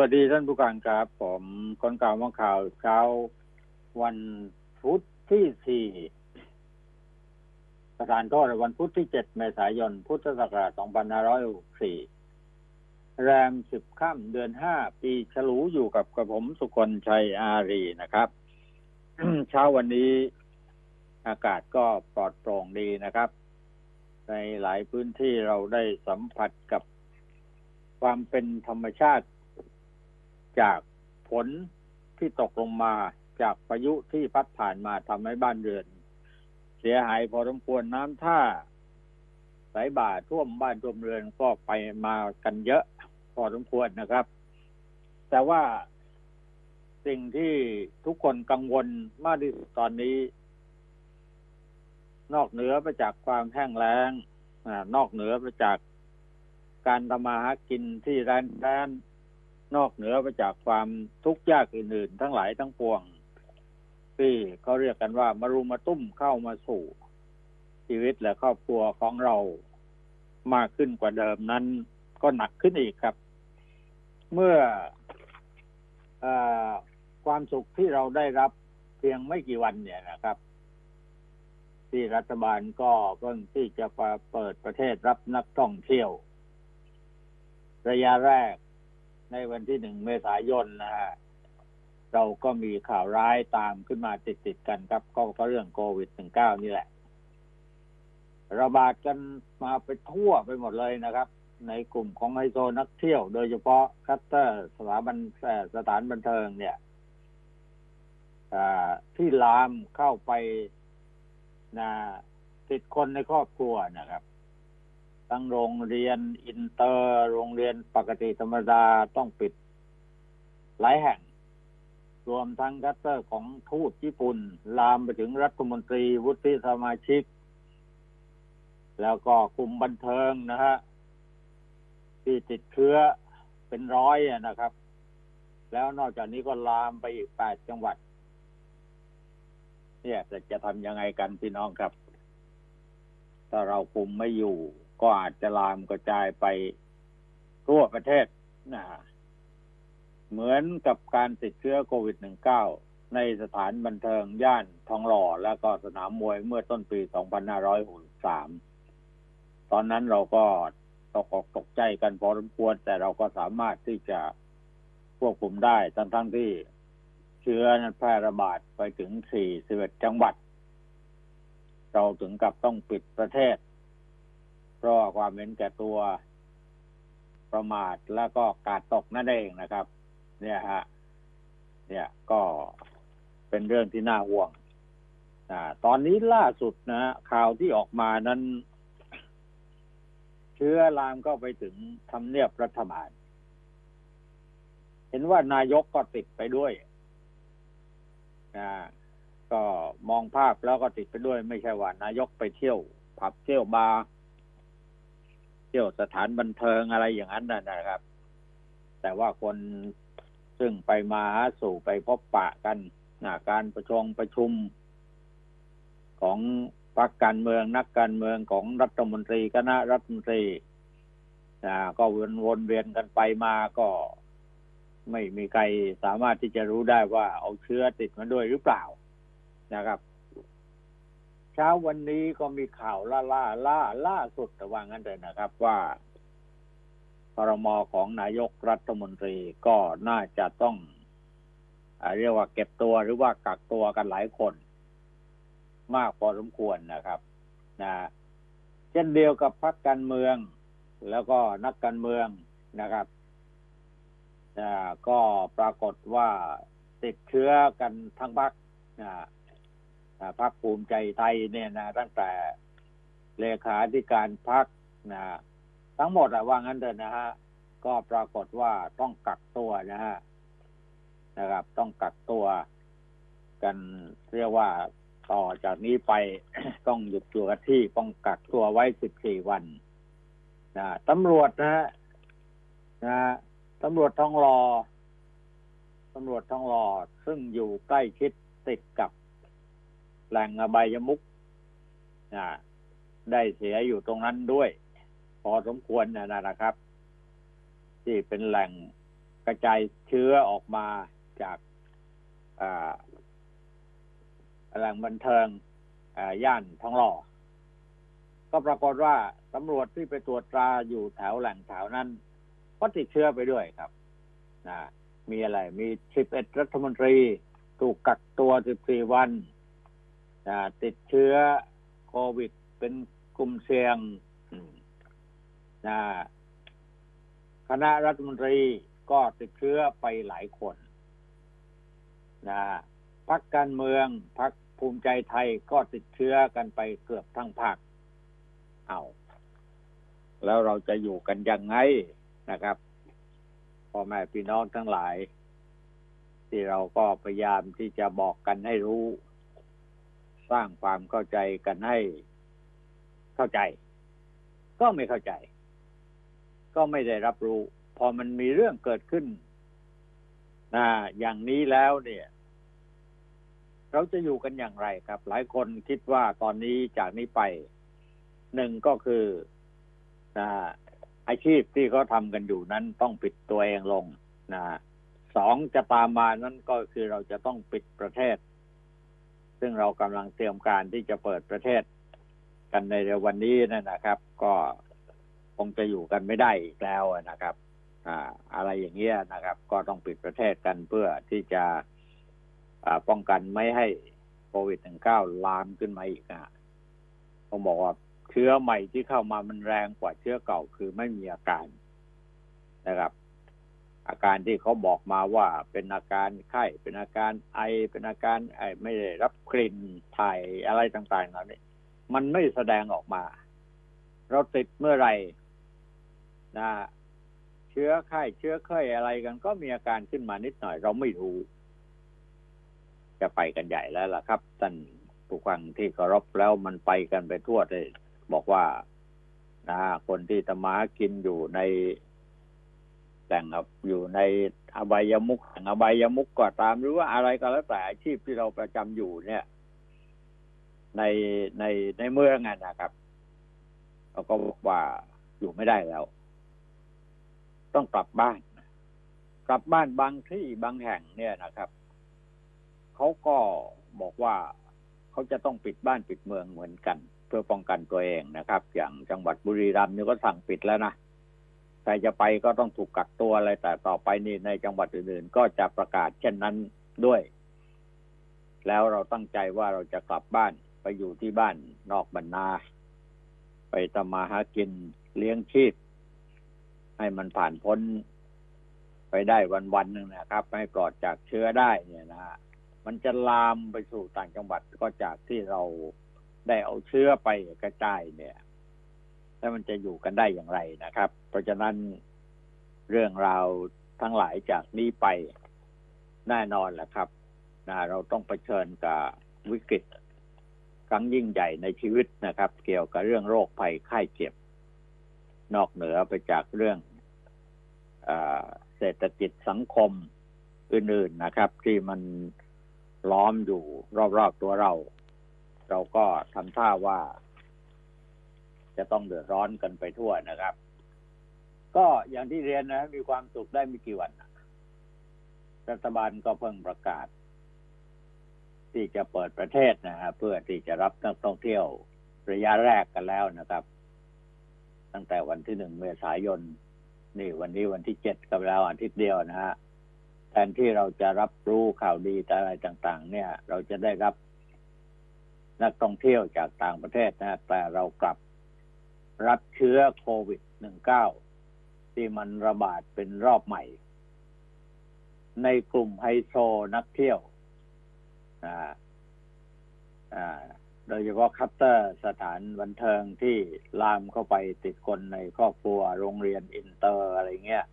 วัสดีท่านผู้การครับ ผมคนกล่าวว่าข่าวเช้าวันพุธที่สี่ประธานโทษวันพุธที่เจ็ดเมษายน พุทธศักราชสองพันห้าร้อยหกสี่แรมสิบค่ำเดือนห้าปีฉลูอยู่กับกระผมสุคนชัยอารีนะครับเช้าวันนี้อากาศก็ปลอดโปร่งดีนะครับ ในหลายพื้นที่เราได้สัมผัสกับความเป็นธรรมชาติ จากฝนที่ตกลงมาจากพายุที่พัดผ่านมาทำให้บ้านเรือน เสียหายพอสมควรน้ำท่าสายบ่าท่วมบ้านท่วมเรือนก็ไปมากันเยอะ พอสมควรนะครับ แต่ว่าสิ่งที่ทุกคนกังวลมากที่สุดตอนนี้ นอกเหนือไปจากความแห้งแล้งนอกเหนือไปจากการทำมาหากินที่แรนแรน นอกเหนือไปจากความทุกข์ยากอื่นๆ ทั้งหลายทั้งปวง ที่เขาเรียกกันว่ามารุมาตุ้มเข้ามาสู่ ชีวิตและครอบครัวของเรามากขึ้นกว่าเดิมนั้น ก็หนักขึ้นอีกครับ เมื่ออความสุขที่เราได้รับเพียงไม่กี่วันเนี่ยนะครับ ที่รัฐบาลก็เพิ่งที่จะเปิดประเทศรับนักท่องเที่ยว ระยะแรก ในวันที่หนึ่งเมษายนนะฮะเราก็มีข่าวร้ายตามขึ้นมาติดๆกันครับ ก็เรื่องโควิด -19 นี่แหละ ระบาดกันมาไปทั่วไปหมดเลยนะครับ ในกลุ่มของไฮโซนักเที่ยว โดยเฉพาะคัตเตอร์สถาบันสถานบันเทิงเนี่ยที่ลามเข้าไปนะติดคนในครอบครัวนะครับ ทั้งโรงเรียนอินเตอร์ โรงเรียนปกติธรรมดาต้องปิด หลายแห่ง รวมทั้งคลัสเตอร์ของทูตญี่ปุ่น ลามไปถึงรัฐมนตรีวุฒิสมาชิก แล้วก็กลุ่มบันเทิงนะฮะ ที่ติดเชื้อเป็นร้อยนะครับ แล้วนอกจากนี้ก็ลามไปอีกแปดจังหวัด เนี่ยจะจะทำยังไงกันพี่น้องครับ ถ้าเราคุมไม่อยู่ ก็อาจจะลามกระจายไปทั่วประเทศนะเหมือนกับการติดเชื้อโควิด -19 ในสถานบันเทิงย่านทองหล่อ แล้วก็สนามมวยเมื่อต้นปี 2563 ตอนนั้นเราก็ตกอกตกใจกันพอสมควร แต่เราก็สามารถที่จะควบคุมได้ทั้งทั้งที่เชื้อนั้นแพร่ระบาดไปถึง 41 จังหวัด เราถึงกับต้องปิดประเทศ เพราะความเห็นแก่ตัวประมาทแล้วก็กาดตกนั่นเองนะครับ เนี่ยฮะเนี่ยก็เป็นเรื่องที่น่าห่วงอตอนนี้ล่าสุดนะข่าวที่ออกมานั้น เชื้อลามก็ไปถึงทำเนียบรัฐบาล เห็นว่านายกก็ติดไปด้วยนะก็มองภาพแล้วก็ติดไปด้วย ไม่ใช่ว่านายกไปเที่ยวผับเที่ยวบาร์ ที่ยวสถานบันเทิงอะไรอย่างนั้นนะครับ แต่ว่าคนซึ่งไปมาสู่ไปพบปะกันนะการประชงประชุมของพรรคการเมืองนักการเมืองของรัฐมนตรีคณะรัฐมนตรีนะก็วนวนเวียนกันไปมาก็ ไม่มีใครสามารถที่จะรู้ได้ว่าเอาเชื้อติดมาด้วยหรือเปล่านะครับ ช้าวันนี้ก็มีข่าวล่าล่าล่าล่าสุดแต่ว่างั้นเลยนะครับว่าพรมของนายกรัฐมนตรีก็น่าจะต้องเรียกว่าเก็บตัวหรือว่ากักตัวกันหลายคน มากพอสมควรนะครับนะเช่นเดียวกับพรรคการเมือง แล้วก็นักการเมืองนะครับนะก็ปรากฏว่าติดเชื้อกันทั้งพรรคนะ พรรคภูมิใจไทยเนี่ยนะตั้งแต่เลขาธิการพรรคนะทั้งหมดอะว่างั้นเถอะนะฮะก็ปรากฏว่าต้องกักตัวนะฮะนะครับ ต้องกักตัวกันเรียกว่าต่อจากนี้ไปต้องหยุดอยู่กับที่ต้องกักตัวไว้สิบสี่วันนะตำรวจนะฮะนะตำรวจท้องรอตำรวจท้องรอซึ่งอยู่ใกล้ชิดติดกับ แหล่งอบายมุกได้เสียอยู่ตรงนั้นด้วย พอสมควรนะนะครับ ที่เป็นแหล่งกระจายเชื้อออกมาจากแหล่งบันเทิงย่านทองหล่อ ก็ปรากฏว่าตำรวจที่ไปตรวจตราอยู่แถวแหล่งแถวนั้นก็ติดเชื้อไปด้วยครับนะมีอะไร มีสิบเอ็ดรัฐมนตรี ถูกกักตัวสิบสี่วัน ติดเชื้อโควิดเป็นกลุ่มเสี่ยงคณะรัฐมนตรีก็ติดเชื้อไปหลายคนนะพักการเมืองพักภูมิใจไทยก็ติดเชื้อกันไปเกือบทั้งภาคเอาแล้วเราจะอยู่กันยังไงนะครับพ่อแม่พี่น้องทั้งหลาย ที่เราก็พยายามที่จะบอกกันให้รู้ สร้างความเข้าใจกันให้เข้าใจ ก็ไม่เข้าใจ ก็ไม่ได้รับรู้ พอมันมีเรื่องเกิดขึ้นนะอย่างนี้แล้วเนี่ย เราจะอยู่กันอย่างไรครับ หลายคนคิดว่าตอนนี้จากนี้ไปหนึ่งก็คือนะอาชีพที่เขาทำกันอยู่นั้นต้องปิดตัวเองลงนะสองจะตามมานั้นก็คือเราจะต้องปิดประเทศ ซึ่งเรากำลังเตรียมการที่จะเปิดประเทศกันในเร็ววันนี้นั่นนะครับ ก็คงจะอยู่กันไม่ได้อีกแล้วนะครับอ่าอะไรอย่างเงี้ยนะครับ ก็ต้องปิดประเทศกันเพื่อที่จะป้องกันไม่ให้โควิด -19 ลามขึ้นมาอีกนะผมบอกว่าเชื้อใหม่ที่เข้ามามันแรงกว่าเชื้อเก่าคือไม่มีอาการนะครับ อาการที่เขาบอกมาว่าเป็นอาการไข้ เป็นอาการไอ เป็นอาการไอไม่ได้รับกลิ่นถ่ายอะไรต่างๆเหล่านี้มันไม่แสดงออกมา เราติดเมื่อไหร่นะเชื้อไข้เชื้อไข้อะไรกัน ก็มีอาการขึ้นมานิดหน่อย เราไม่รู้ จะไปกันใหญ่แล้วล่ะครับท่านผู้ฟังที่เคารพแล้วมันไปกันไปทั่วเลยบอกว่านะคนที่ตมากินอยู่ใน แต่งครับ อยู่ในอบายมุกแต่งอบายมุกก็ตามหรือว่าอะไรก็แล้วแต่อาชีพที่เราประจำอยู่เนี่ย ในในในเมืองนะครับเขาก็บอกว่าอยู่ไม่ได้แล้ว ต้องกลับบ้าน กลับบ้านบางที่บางแห่งเนี่ยนะครับเขาก็บอกว่าเขาจะต้องปิดบ้านปิดเมืองเหมือนกัน เพื่อป้องกันตัวเองนะครับ อย่างจังหวัดบุรีรัมย์นี่ก็สั่งปิดแล้วนะ ครจะไปก็ต้องถูกกักตัวอะไรแต่ต่อไปนี่ในจังหวัดอื่นๆ ก็จะประกาศเช่นนั้นด้วย แล้วเราตั้งใจว่าเราจะกลับบ้านไปอยู่ที่บ้านนอกบรรณา ไปทำมาหากินเลี้ยงชีพ ให้มันผ่านพ้นไปได้วันๆหนึ่งนะครับ ให้ปลอดจากเชื้อได้เนี่ยนะฮะมันจะลามไปสู่ต่างจังหวัดก็จากที่เราได้เอาเชื้อไปกระจายเนี่ย แล้วมันจะอยู่กันได้อย่างไรนะครับ เพราะฉะนั้นเรื่องราวทั้งหลายจากนี้ไปแน่นอนแหละครับนะเราต้องเผชิญกับวิกฤตครั้งยิ่งใหญ่ในชีวิตนะครับ เกี่ยวกับเรื่องโรคภัยไข้เจ็บ นอกเหนือไปจากเรื่องอเศรษฐกิจสังคมอื่นๆนะครับ ที่มันล้อมอยู่รอบๆตัวเรา เราก็ทำท่าว่า จะต้องเดือดร้อนกันไปทั่วนะครับ ก็อย่างที่เรียนนะ มีความสุขได้ไม่กี่วันรัฐบาลก็เพิ่งประกาศ ที่จะเปิดประเทศนะฮะเพื่อที่จะรับนักท่องเที่ยวระยะแรกกันแล้วนะครับ ตั้งแต่วันที่หนึ่งเมษายนนี่วันนี้วันที่เจ็ดกับแล้วอาทิตย์เดียวนะฮะแทนที่เราจะรับรู้ข่าวดีอะไรต่าง ๆ เนี่ย เราจะได้รับนักท่องเที่ยวจากต่างประเทศนะแต่เรากลับ รับเชื้อโควิด -19 ที่มันระบาดเป็นรอบใหม่ ในกลุ่มไฮโซนักเที่ยวโดยเฉพาะคลัสเตอร์สถานบันเทิงที่ลามเข้าไปติดคนในครอบครัวโรงเรียนอินเตอร์อะไรเงี้ย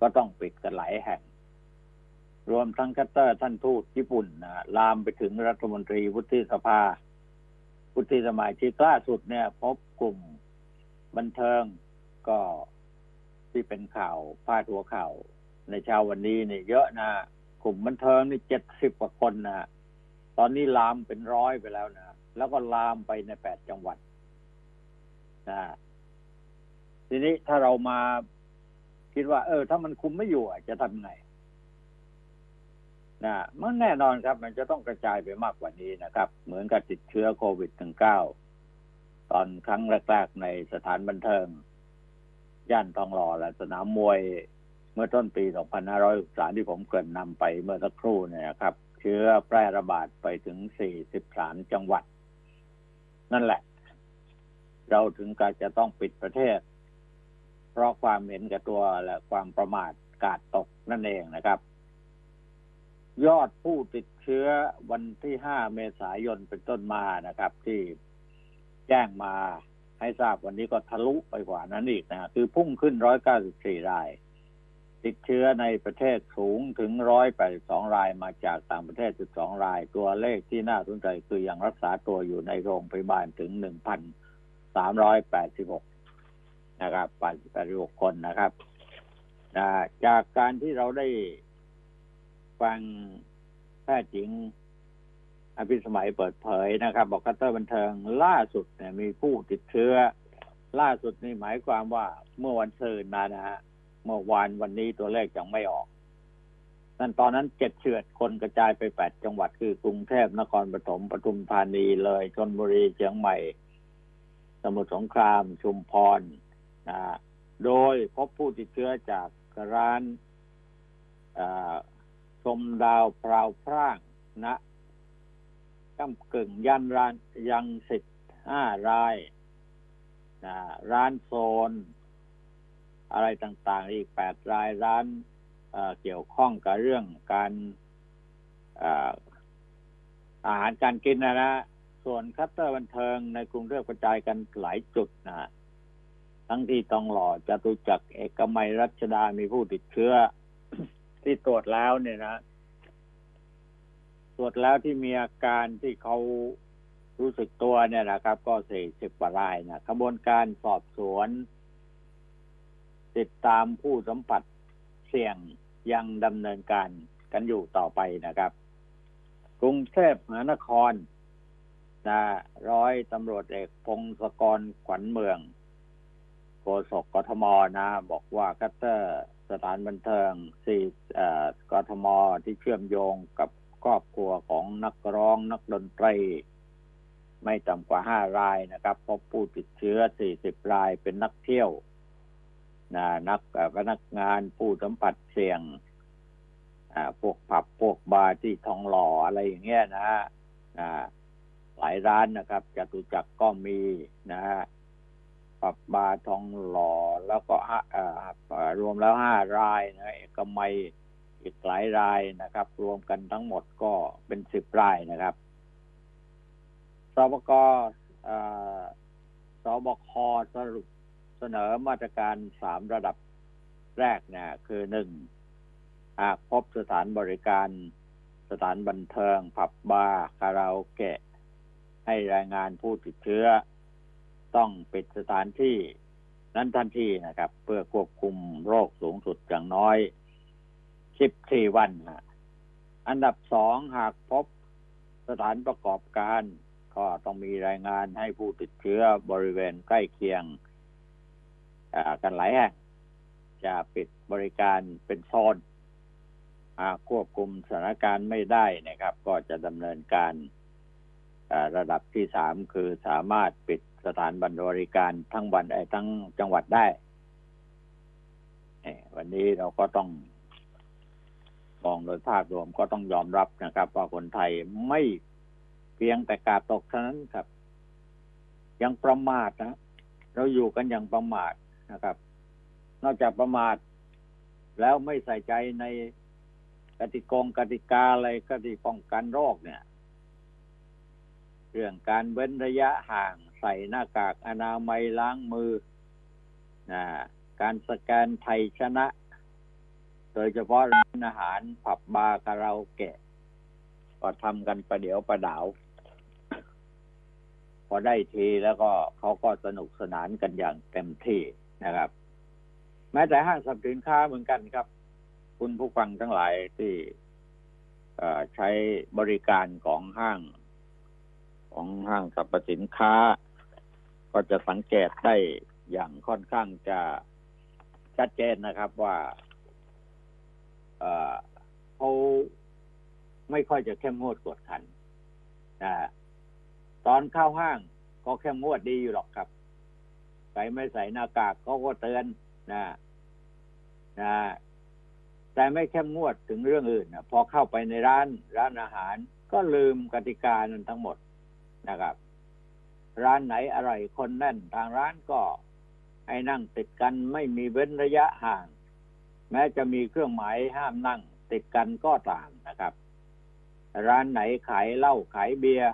ก็ต้องปิดกันหลายแห่ง รวมทั้งคลัสเตอร์ท่านทูตญี่ปุ่นนะลามไปถึงรัฐมนตรีวุฒิสภาวุฒิสมาชิกที่ล่าสุดเนี่ย พบกลุ่ม บันเทิงก็ที่เป็นข่าวพาดหัวข่าว ในเช้าวันนี้เนี่ยเยอะนะกลุ่มบันเทิงนี่เจ็ดสิบกว่าคนนะตอนนี้ลามเป็นร้อยไปแล้วนะแล้วก็ลามไปในแปดจังหวัดนะทีนี้ถ้าเรามาคิดว่า เออ ถ้ามันคุมไม่อยู่จะทำไงนะมันแน่นอนครับ มันจะต้องกระจายไปมากกว่านี้นะครับ เหมือนกับติดเชื้อโควิด -19 ตอนครั้งแรกๆในสถานบันเทิง ย่านทองหล่อและสนามมวยเมื่อต้นปี 2563 ที่ผมเกริ่นนำไปเมื่อสักครู่เนี่ยครับ เชื้อแพร่ระบาดไปถึง 43 จังหวัด นั่นแหละ เราถึงกับจะต้องปิดประเทศ เพราะความเห็นแก่ตัวและความประมาทกาดตกนั่นเองนะครับ ยอดผู้ติดเชื้อวันที่ 5 เมษายนเป็นต้นมานะครับ ที่ แจ้งมาให้ทราบวันนี้ก็ทะลุไปกว่านั้นอีกนะคือพุ่งขึ้น 194 ราย ติดเชื้อในประเทศสูงถึง 182 รายมาจากต่างประเทศ 12 ราย ตัวเลขที่น่าสนใจคือยังรักษาตัวอยู่ในโรงพยาบาลถึง 1,386 นะครับ86คนนะครับนะจากการที่เราได้ฟังแพทย์หญิง อภิสมัยเปิดเผยนะครับ บอกคัตเตอร์บันเทิงล่าสุดเนี่ยมีผู้ติดเชื้อ ล่าสุดนี่หมายความว่าเมื่อวันศุกร์นะนะฮะเมื่อวานวันนี้ตัวเลขยังไม่ออก นั่นตอนนั้นเจ็ดเฉือดคนกระจายไปแปดจังหวัดคือกรุงเทพนครปฐมปทุมธานีเลยชนบุรีเชียงใหม่ สมุทรสงคราม ชุมพรนะโดยพบผู้ติดเชื้อจากร้านชมดาวพราวพร่างนะ ก้ากึ่งยันร้านยังสิบห้ารายนะร้านโซน อะไรต่างๆ อีกแปดรายร้านเเกี่ยวข้องกับเรื่องการอาหารการกินนะนะส่วนคัตเตอร์บันเทิงในกรุงเทพกระจายกันหลายจุดนะทั้งที่ตองหล่อจตุจักรเอกมัยรัชดามีผู้ติดเชื้อที่ตรวจแล้วเนี่ยนะ ตรวจแล้วที่มีอาการที่เขารู้สึกตัวเนี่ยนะครับ ก็สี่สิบกว่ารายนะกระบวนการสอบสวน ติดตามผู้สัมผัสเสี่ยงยังดำเนินการกันอยู่ต่อไปนะครับ กรุงเทพมหานครนะร้อยตำรวจเอกพงศกรขวัญเมืองโฆษกกทมนะ บอกว่าคัตเตอร์สถานบันเทิงสี่กทมที่เชื่อมโยงกับ ครอบครัวของนักร้องนักดนตรีไม่ต่ำกว่าห้ารายนะครับพบผู้ติดเชื้อสี่สิบรายเป็นนักเที่ยวนะนักพนักงานผู้สัมผัสเสี่ยงพวกผับพวกบาร์ที่ทองหล่ออะไรอย่างเงี้ยนะฮะหลายร้านนะครับจตุจักรก็มีนะฮะผับบาร์ทองหล่อแล้วก็รวมแล้วห้ารายนะเอกมัย อีกหลายรายนะครับ รวมกันทั้งหมดก็เป็นสิบรายนะครับสบกสบคสรุปเสนอมาตรการสามระดับแรกเนี่ยคือหนึ่งหากพบสถานบริการสถานบันเทิง ผับบาร์คาราโอเกะ ให้รายงานผู้ติดเชื้อ ต้องปิดสถานที่นั้นทันทีนะครับ เพื่อควบคุมโรคสูงสุดอย่างน้อย สิบสี่วันอันดับสองหากพบสถานประกอบการ ก็ต้องมีรายงานให้ผู้ติดเชื้อบริเวณใกล้เคียงกันหลายแห่งจะปิดบริการเป็นโซนควบคุมสถานการณ์ไม่ได้นะครับ ก็จะดำเนินการระดับที่สามคือสามารถปิดสถานบริการทั้งวันทั้งจังหวัดได้ วันนี้เราก็ต้อง องโดยภาพรวมก็ต้องยอมรับนะครับว่าคนไทยไม่เพียงแต่กาตกเท่านั้นครับ ยังประมาทนะเราอยู่กันอย่างประมาทนะครับ นอกจากประมาท แล้วไม่ใส่ใจในกติกงกติกาอะไรกติป้องกันโรคเนี่ย เรื่องการเว้นระยะห่างใส่หน้ากากอนามัยล้างมือนะการสแกนไทยชนะ โดยเฉพาะร้านอาหารผับบาร์คาราโอเกะ ก็ทำกันประเดี๋ยวประดาว พอได้ทีแล้วก็เขาก็สนุกสนานกันอย่างเต็มที่นะครับ แม้แต่ห้างสรรพสินค้าเหมือนกันครับ คุณผู้ฟังทั้งหลายที่ใช้บริการของห้าง ของห้างสรรพสินค้า ก็จะสังเกตได้อย่างค่อนข้างจะชัดเจนนะครับว่า เออเขาไม่ค่อยจะเข้มงวดกวดขันนะฮะตอนเข้าห้างก็เข้มงวดดีอยู่หรอกครับ ใส่ไม่ใส่หน้ากากเขาก็เตือนนะนะแต่ไม่เข้มงวดถึงเรื่องอื่นนะพอเข้าไปในร้านร้านอาหาร ก็ลืมกติกานั้นทั้งหมดนะครับ ร้านไหนอร่อยคนแน่น ทางร้านก็ให้นั่งติดกันไม่มีเว้นระยะห่าง แม้จะมีเครื่องหมายห้ามนั่ง ติดกันก็ตามนะครับ ร้านไหนขายเหล้าขายเบียร์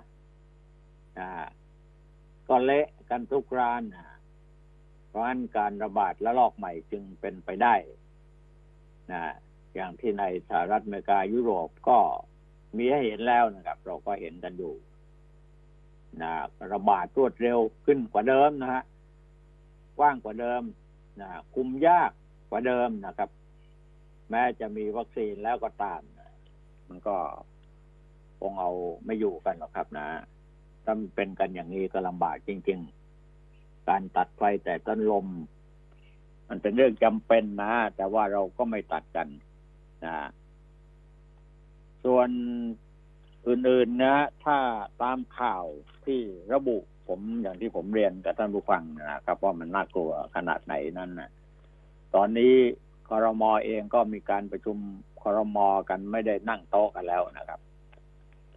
ก็เละกันทุกร้านเพราะนั้นการระบาดและลอกใหม่จึงเป็นไปได้นะอย่างที่ในสหรัฐอเมริกายุโรปก็มีให้เห็นแล้วนะครับ เราก็เห็นกันอยู่นะระบาดรวดเร็วขึ้นกว่าเดิมนะฮะกว้างกว่าเดิมนะคุมยากกว่าเดิมนะครับ แม้จะมีวัคซีนแล้วก็ตาม มันก็คงเอาไม่อยู่กันหรอกครับนะถ้าเป็นกันอย่างนี้ก็ลำบากจริง ๆ การตัดไฟแต่ต้นลม มันเป็นเรื่องจำเป็นนะ แต่ว่าเราก็ไม่ตัดกันนะส่วนอื่นๆนะ ถ้าตามข่าวที่ระบุผมอย่างที่ผมเรียนกับท่านผู้ฟังนะครับ ว่ามันน่ากลัวขนาดไหนนั่นนะตอนนี้ คอรมอเองก็มีการประชุมคอรมอกันไม่ได้นั่งโต๊ะกันแล้วนะครับ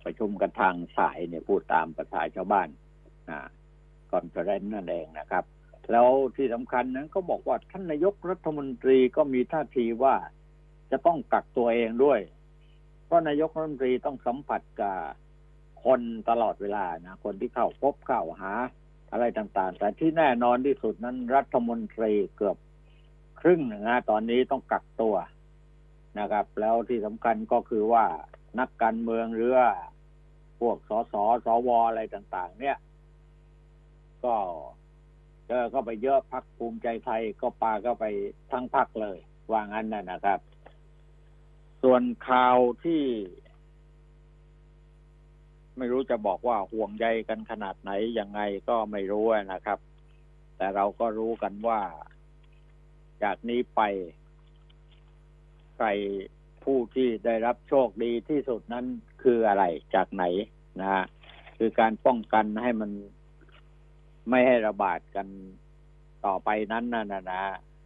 ประชุมกันทางสายเนี่ยพูดตามภาษาชาวบ้านนะ conference นั่นเองนะครับ แล้วที่สำคัญนั้นก็บอกว่าท่านนายกรัฐมนตรีก็มีท่าทีว่าจะต้องกักตัวเองด้วย เพราะนายกรัฐมนตรีต้องสัมผัสกับคนตลอดเวลานะคนที่เข้าพบเข้าหา อะไรต่างๆ แต่ที่แน่นอนที่สุดนั้นรัฐมนตรีเกือบ ครึ่งหนึ่งนะตอนนี้ต้องกักตัวนะครับ แล้วที่สำคัญก็คือว่านักการเมืองหรือพวกสสสวอะไรต่าง ๆ เนี่ย ก็เจอก็ไปเยอะพักภูมิใจไทยก็ปาก็ไปทั้งพักเลย ว่างั้นนะนะครับ ส่วนข่าวที่ ไม่รู้จะบอกว่าห่วงใยกันขนาดไหนยังไงก็ไม่รู้นะครับ แต่เราก็รู้กันว่า จากนี้ไป ใครผู้ที่ได้รับโชคดีที่สุดนั้นคืออะไรจากไหนนะฮะคือการป้องกันให้มันไม่ให้ระบาดกันต่อไปนั้นนะนะนะ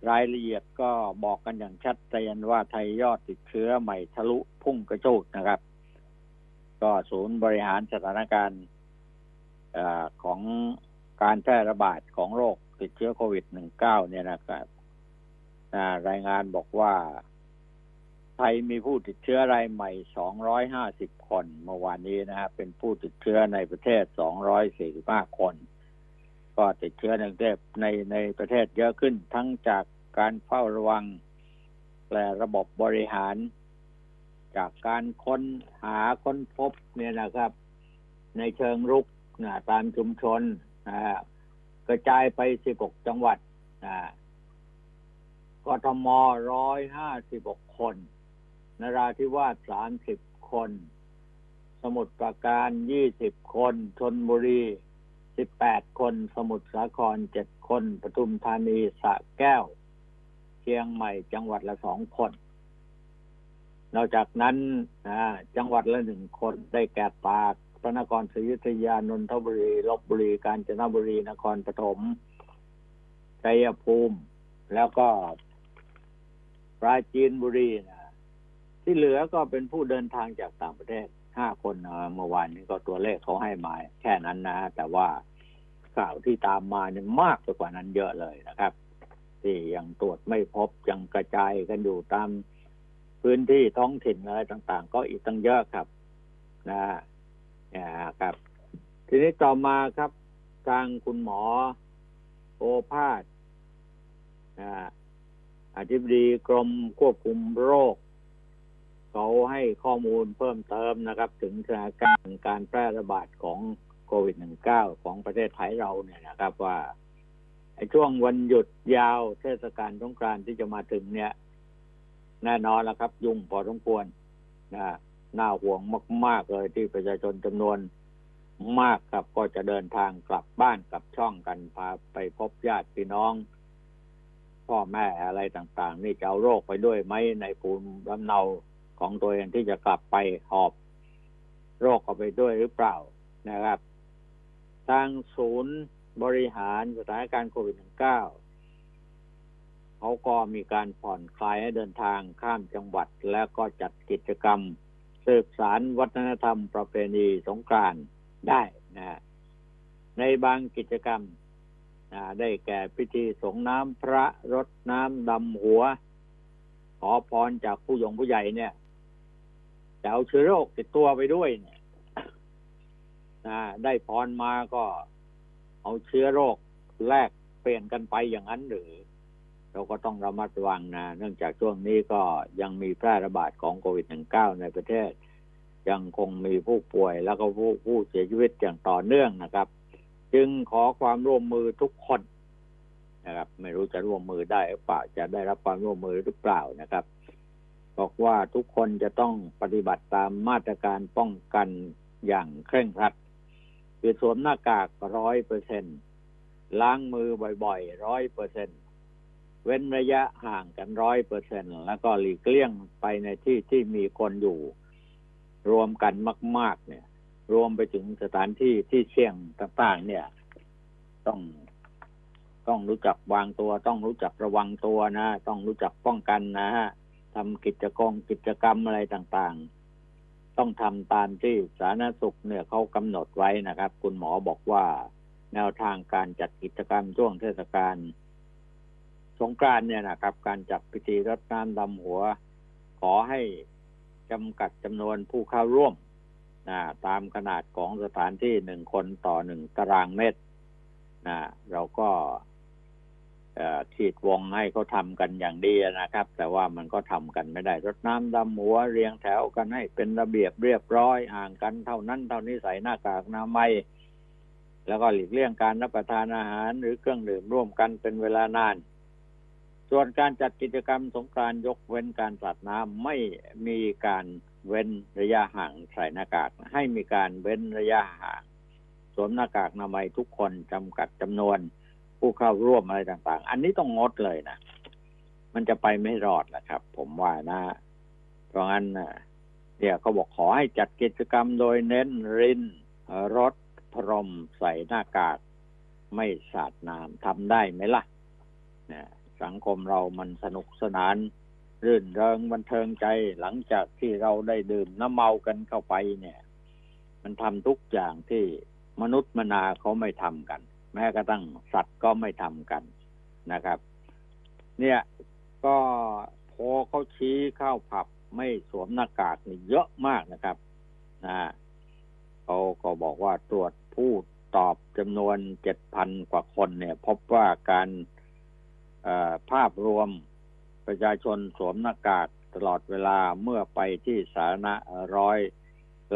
รายละเอียดก็บอกกันอย่างชัดเจนว่าไทยยอดติดเชื้อใหม่ทะลุพุ่งกระโจดนะครับ ก็ศูนย์บริหารสถานการณ์อของการแพร่ระบาดของโรคติดเชื้อโควิด -19 เนี่ยนะครับ รายงานบอกว่า ไทยมีผู้ติดเชื้อรายใหม่ 250 คน เมื่อวานนี้นะฮะเป็นผู้ติดเชื้อในประเทศ 245 คน ก็ติดเชื้อในประเทศในในประเทศเยอะขึ้นทั้งจากการเฝ้าระวัง และระบบบริหาร จากการค้นหาค้นพบเนี่ยนะครับ ในเชิงรุกนะตามชุมชนนะกระจายไป 16 จังหวัดนะ กทม156คน นราธิวาส30คน สมุทรปราการ20คนชนบุรี18คน สมุทรสาคร7คนปทุมธานีสระแก้ว เชียงใหม่จังหวัดละสองคน นอกจากนั้นจังหวัดละหนึ่งคนได้แก่ตากพระนครศรีอยุธยานนทบุรีลบบุรีกาญจนบุรีนครปฐมชัยภูมิ แล้วก็ ปราจีนบุรีนะที่เหลือก็เป็นผู้เดินทางจากต่างประเทศห้าคนเมื่อวานนี้ก็ตัวเลขเขาให้มาแค่นั้นนะ แต่ว่าข่าวที่ตามมาเนี่ยมากกว่านั้นเยอะเลยนะครับ ที่ยังตรวจไม่พบยังกระจายกันอยู่ตามพื้นที่ท้องถิ่นอะไรต่าง ๆ ก็อีกตั้งเยอะครับนะนะครับ ทีนี้ต่อมาครับ ทางคุณหมอโอภาส อธิบดีกรมควบคุมโรค เขาให้ข้อมูลเพิ่มเติมนะครับ ถึงสถานการณ์การแพร่ระบาดของโควิด -19 ของประเทศไทยเราเนี่ยนะครับ ว่าช่วงวันหยุดยาวเทศกาลสงกรานต์ที่จะมาถึงเนี่ย แน่นอนแล้วครับ ยุ่งพอสมควรนะน่าห่วงมาก ๆ เลยที่ประชาชนจำนวนมากครับก็จะเดินทางกลับบ้านกลับช่องกันพาไปพบญาติพี่น้อง พ่อแม่อะไรต่างๆ นี่จะเอาโรคไปด้วยไหมในภูมิลำเนาของตัวเองที่จะกลับไปหอบ โรคเอาไปด้วยหรือเปล่านะครับ ทางศูนย์บริหารสถานการณ์โควิด -19 เขาก็มีการผ่อนคลายให้เดินทางข้ามจังหวัด แล้วก็จัดกิจกรรม สืบสารวัฒนธรรมประเพณีสงกรานต์ได้นะในบางกิจกรรม ได้แก่พิธีสงน้ำพระรดน้ำดำหัว ขอพรจากผู้ยงผู้ใหญ่เนี่ยจะเอาเชื้อโรคติดตัวไปด้วยเนี่ยนะได้พรมาก็เอาเชื้อโรคแลกเปลี่ยนกันไปอย่างนั้นหรือ เราก็ต้องระมัดระวังนะ เนื่องจากช่วงนี้ก็ยังมีแพร่ระบาดของโควิด -19 ในประเทศ ยังคงมีผู้ป่วยแล้วก็ผู้ผู้เสียชีวิตอย่างต่อเนื่องนะครับ จึงขอความร่วมมือทุกคนนะครับ ไม่รู้จะร่วมมือได้หรือเปล่าจะได้รับความร่วมมือหรือเปล่านะครับ บอกว่าทุกคนจะต้องปฏิบัติตามมาตรการป้องกันอย่างเคร่งครัดคือสวมหน้ากากร้อยเปอร์เซ็นล้างมือบ่อยๆร้อยเปอร์เซ็นเว้นระยะห่างกันร้อยเปอร์เซ็นแล้วก็หลีกเลี่ยงไปในที่ที่มีคนอยู่ รวมกันมาก ๆ เนี่ย รวมไปถึงสถานที่ที่เสี่ยงต่างๆ เนี่ย ต้องต้องรู้จักวางตัว ต้องรู้จักระวังตัวนะ ต้องรู้จักป้องกันนะฮะทำกิจกรรมกิจกรรมอะไรต่างๆ ต้องทำตามที่สาธารณสุขเนี่ยเขากำหนดไว้นะครับ คุณหมอบอกว่า แนวทางการจัดกิจกรรมช่วงเทศกาลสงกรานต์เนี่ยนะครับ การจัดพิธีรดน้ำดำหัว ขอให้จำกัดจำนวนผู้เข้าร่วม นะตามขนาดของสถานที่หนึ่งคนต่อหนึ่งตารางเมตรนะเราก็ขีดวงให้เขาทำกันอย่างดีนะครับ แต่ว่ามันก็ทำกันไม่ได้รดน้ำดำหัวเรียงแถวกันให้เป็นระเบียบเรียบร้อยห่างกันเท่านั้นเท่านี้ใส่หน้ากากอนามัยแล้วก็หลีกเลี่ยงการรับประทานอาหารหรือเครื่องดื่มร่วมกันเป็นเวลานาน ส่วนการจัดกิจกรรมสงกรานยกเว้นการสาดน้ำไม่มีการ เว้นระยะห่างใส่หน้ากากให้มีการเว้นระยะห่างสวมหน้ากากนามัยทุกคนจำกัดจำนวน ผู้เข้าร่วมอะไรต่าง ๆ อันนี้ต้องงดเลยนะ มันจะไปไม่รอดแหละครับ ผมว่านะ เพราะงั้นเนี่ยเขาบอกขอให้จัดกิจกรรมโดยเน้นรินรถพรมใส่หน้ากากไม่สาดน้ำทำได้ไหมล่ะนะสังคมเรามันสนุกสนาน รื่นเริงบันเทิงใจหลังจากที่เราได้ดื่มน้ำเมากันเข้าไปเนี่ย มันทำทุกอย่างที่มนุษย์มนาเขาไม่ทำกัน แม้กระทั่งสัตว์ก็ไม่ทำกันนะครับ เนี่ยก็พอเขาชี้เข้าผับไม่สวมหน้ากากนี่เยอะมากนะครับนะเขาก็บอกว่าตรวจผู้ตอบจำนวนเจ็ดพันกว่าคนเนี่ย พบว่าการภาพรวม ประชาชนสวมหน้ากากตลอดเวลาเมื่อไปที่สาธารณะร้อย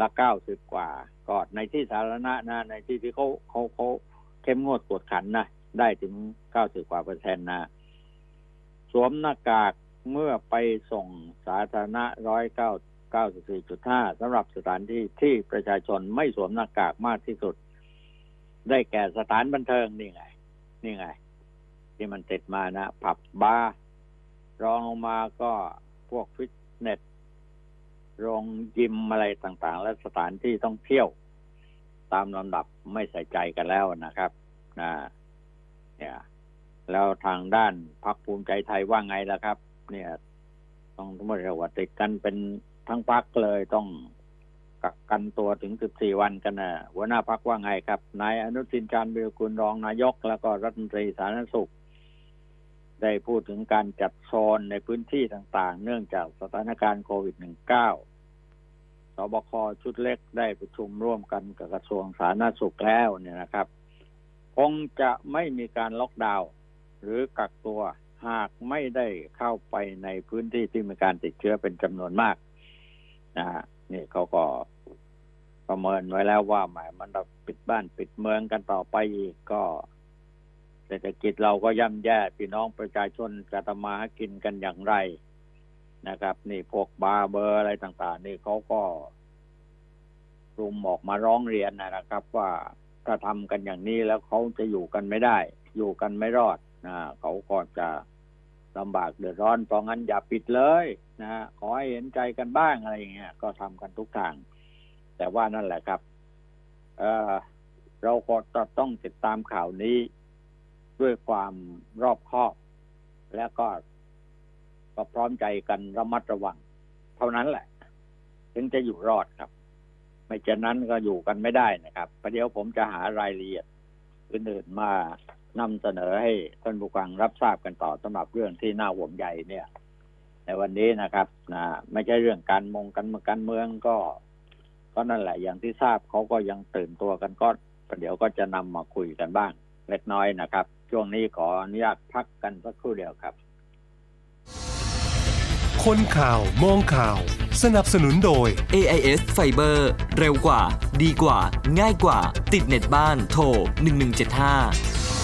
ละเก้าสิบกว่า ก็ในที่สาธารณะนะ ในที่ที่เขาเขาเขาเข้มงวดกวดขันนะได้ถึงเก้าสิบกว่าเปอร์เซ็นต์นะ สวมหน้ากากเมื่อไปส่งสาธารณะร้อยเก้าเก้าสิบสี่จุดห้าสำหรับสถานที่ที่ประชาชนไม่สวมหน้ากากมากที่สุด ได้แก่สถานบันเทิงนี่ไง นี่ไง ที่มันติดมานะผับบาร์ รองลงมาก็พวกฟิตเนสโรงยิมอะไรต่างๆ และสถานที่ต้องเที่ยว ตามลำดับไม่ใส่ใจกันแล้วนะครับนะเนี่ยแล้วทางด้านพรรคภูมิใจไทยว่าไงล่ะครับ เนี่ย ต้องทั้งหมดเรียกว่าติดกันเป็นทั้งพรรคเลยต้องกักกันตัวถึงสิบสี่วันกันนะหัวหน้าพักว่าไงครับ นายอนุทินชาญวิรกุลรองนายก แล้วก็รัฐมนตรีสาธารณสุข ได้พูดถึงการจัดโซนในพื้นที่ต่างๆ เนื่องจากสถานการณ์โควิด -19 สบคชุดเล็กได้ประชุมร่วมกันกับกระทรวงสาธารณสุขแล้วเนี่ยนะครับ คงจะไม่มีการล็อกดาวน์หรือกักตัวหากไม่ได้เข้าไปในพื้นที่ที่มีการติดเชื้อเป็นจำนวนมากนะฮะนี่เขาก็ประเมินไว้แล้วว่าหมายมันเราปิดบ้านปิดเมืองกันต่อไปอีกก็ เศรษฐกิจเราก็ย่ำแย่พี่น้องประชาชนจะทำมาหากินกันอย่างไรนะครับ นี่พวกบาร์เบอร์อะไรต่าง ๆ นี่เขาก็รุมออกมาร้องเรียนนะครับ ว่าถ้าทำกันอย่างนี้แล้วเขาจะอยู่กันไม่ได้ อยู่กันไม่รอดนะเขาก็จะลำบากเดือดร้อนเพราะงั้นอย่าปิดเลยนะฮะขอให้เห็นใจกันบ้างอะไรอย่างเงี้ยก็ทำกันทุกทาง แต่ว่านั่นแหละครับ เออเราก็ต้องติดตามข่าวนี้ ด้วยความรอบคอบและก็ก็พร้อมใจกันระมัดระวัง เท่านั้นแหละ ถึงจะอยู่รอดครับ ไม่เช่นนั้นก็อยู่กันไม่ได้นะครับประเดี๋ยวผมจะหารายละเอียดอื่นๆมานำเสนอให้ท่านผู้ฟังรับทราบกันต่อสำหรับเรื่องที่น่าห่วงใหญ่เนี่ย ในวันนี้นะครับนะไม่ใช่เรื่องการมงกันเมืองการเมืองก็ ก็นั่นแหละ อย่างที่ทราบเขาก็ยังตื่นตัวกันก็ประเดี๋ยวก็จะนำมาคุยกันบ้าง เล็กน้อยนะครับ ช่วงนี้ขออนุญาตพักกันสักครู่เดียวครับ คนข่าวมองข่าว สนับสนุนโดย AIS Fiber เร็วกว่า ดีกว่า ง่ายกว่า ติดเน็ตบ้านโทร1175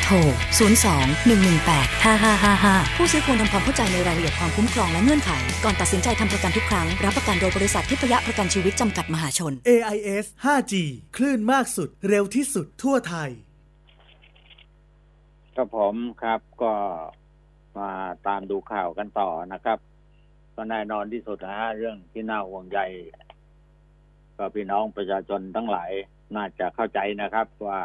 ร 02 118 5555 ผู้ซื้อควรทำความเข้าใจในรายละเอียดความคุ้มครองและเงื่อนไข ก่อนตัดสินใจทำประกันทุกครั้ง รับประกันโดยบริษัททิพยประกันชีวิตจำกัดมหาชน AIS 5G คลื่นมากสุด เร็วที่สุดทั่วไทยก็ผมครับก็มาตามดูข่าวกันต่อนะครับ ก็แน่นอนที่สุดนะฮะเรื่องที่น่าห่วงใยก็พี่น้องประชาชนทั้งหลายน่าจะเข้าใจนะครับว่า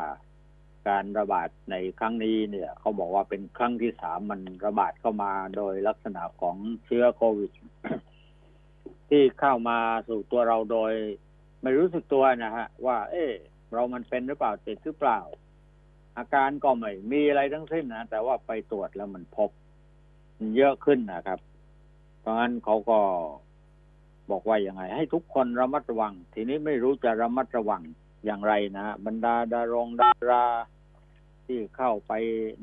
การระบาดในครั้งนี้เนี่ยเขาบอกว่าเป็นครั้งที่สามมันระบาดเข้ามาโดยลักษณะของเชื้อโควิด ที่เข้ามาสู่ตัวเราโดย ไม่รู้สึกตัวนะฮะ ว่า เอ๊ะเรามันเป็นหรือเปล่าติดหรือเปล่า อาการก็ไม่มีอะไรทั้งสิ้นนะแต่ว่าไปตรวจแล้วมันพบมันเยอะขึ้นนะครับ เพราะงั้นเขาก็บอกว่ายังไง ให้ทุกคนระมัดระวัง ทีนี้ไม่รู้จะระมัดระวังอย่างไรนะ บรรดาดารงดารา ที่เข้าไป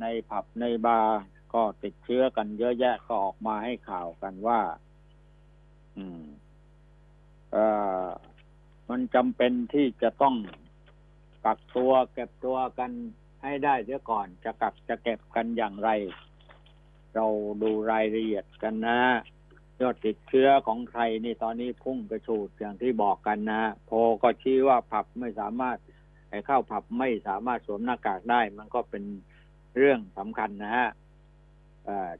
ในผับในบาร์ก็ติดเชื้อกันเยอะแยะก็ออกมาให้ข่าวกันว่า อืมเอ่อมันจำเป็นที่จะต้องกักตัวเก็บตัวกันให้ได้เสียก่อนจะกักจะเก็บกันอย่างไร เราดูรายละเอียดกันนะยอดติดเชื้อของใครนี่ตอนนี้พุ่งกระฉูดอย่างที่บอกกันนะโพก็ชี้ว่าผับไม่สามารถ ไอ้เข้าผับไม่สามารถสวมหน้ากากได้ มันก็เป็นเรื่องสำคัญนะฮะ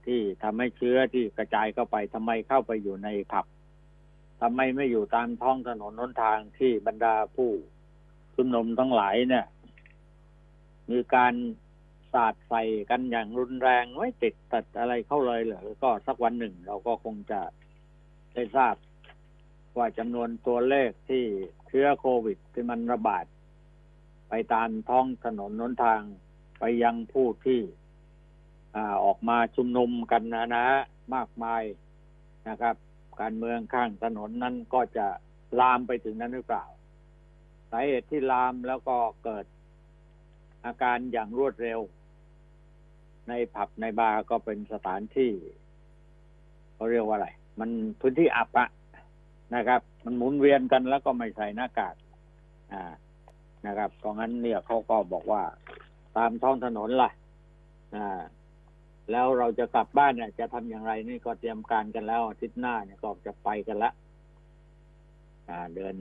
ที่ทำให้เชื้อที่กระจายเข้าไปทำไมเข้าไปอยู่ในผับทำไมไม่อยู่ตามท้องถนนหนทางที่บรรดาผู้ชุมนุมทั้งหลายเนี่ย มีการสาดใส่กันอย่างรุนแรงไม่ติดตัดอะไรเข้าเลยเหรอก็สักวันหนึ่ง เราก็คงจะได้ทราบว่าจำนวนตัวเลขที่เชื้อโควิดที่มันระบาด ไปตามท้องถนนนนทางไปยังผู้ที่อ่ออกมาชุมนุมกันนะนะมากมายนะครับ การเมืองข้างถนนนั้นก็จะลามไปถึงนั้นหรือเปล่าสาเหตุที่ลามแล้วก็เกิดอาการอย่างรวดเร็ว ในผับในบาร์ก็เป็นสถานที่เขาเรียกว่าอะไร มันพื้นที่อับอะนะครับ มันหมุนเวียนกันแล้วก็ไม่ใส่หน้ากากอ่า นะครับเพราะงั้นเนี่ยเขาก็บอกว่าตามท้องถนนล่ะอ่าแล้วเราจะกลับบ้านเนี่ยจะทำอย่างไรนี่ก็เตรียมการกันแล้วอาทิตย์หน้าเนี่ยก็จะไปกันละอ่า เดือน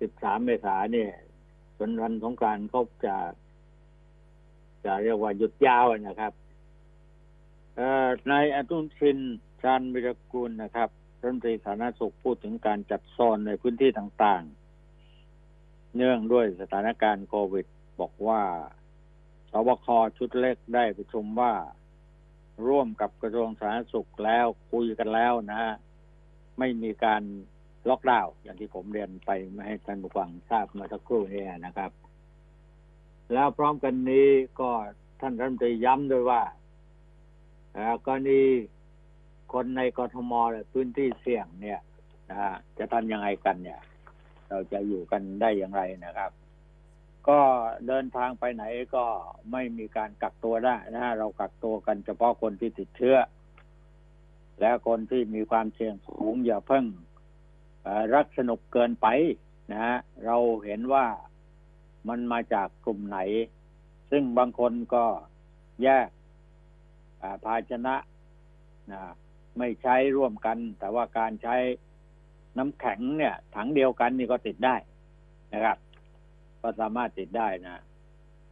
สิบสามเมษาเนี่ยจนวันสงกานต์เขาจะ จะเรียกว่าหยุดยาวนะครับนายอนุชินชาญวิรกูลนะครับรัฐมนตรีสาธารณสุขพูดถึงการจัดโซนในพื้นที่ต่างๆ เนื่องด้วยสถานการณ์โควิด บอกว่าสบคชุดเล็กได้ประชุมว่า ร่วมกับกระทรวงสาธารณสุขแล้วคุยกันแล้วนะ ไม่มีการล็อกดาวน์อย่างที่ผมเรียนไปไม่ให้ท่านผู้ฟังทราบเมื่อสักครู่นี้นะครับ แล้วพร้อมกันนี้ก็ท่านรัฐมนตรีย้ำด้วยว่าก่อกรณีคนในกรทมพื้นที่เสี่ยงเนี่ยนะฮะจะทำยังไงกันเนี่ย เราจะอยู่กันได้อย่างไรนะครับ ก็เดินทางไปไหนก็ไม่มีการกักตัวได้นะฮะเรากักตัวกันเฉพาะคนที่ติดเชื้อ และคนที่มีความเสี่ยงสูงอย่าเพิ่งรักสนุกเกินไปนะฮะเราเห็นว่ามันมาจากกลุ่มไหน ซึ่งบางคนก็แยกภาชนะนะไม่ใช้ร่วมกัน แต่ว่าการใช้ น้ำแข็งเนี่ย ถังเดียวกันนี่ก็ติดได้นะครับ ก็สามารถติดได้นะ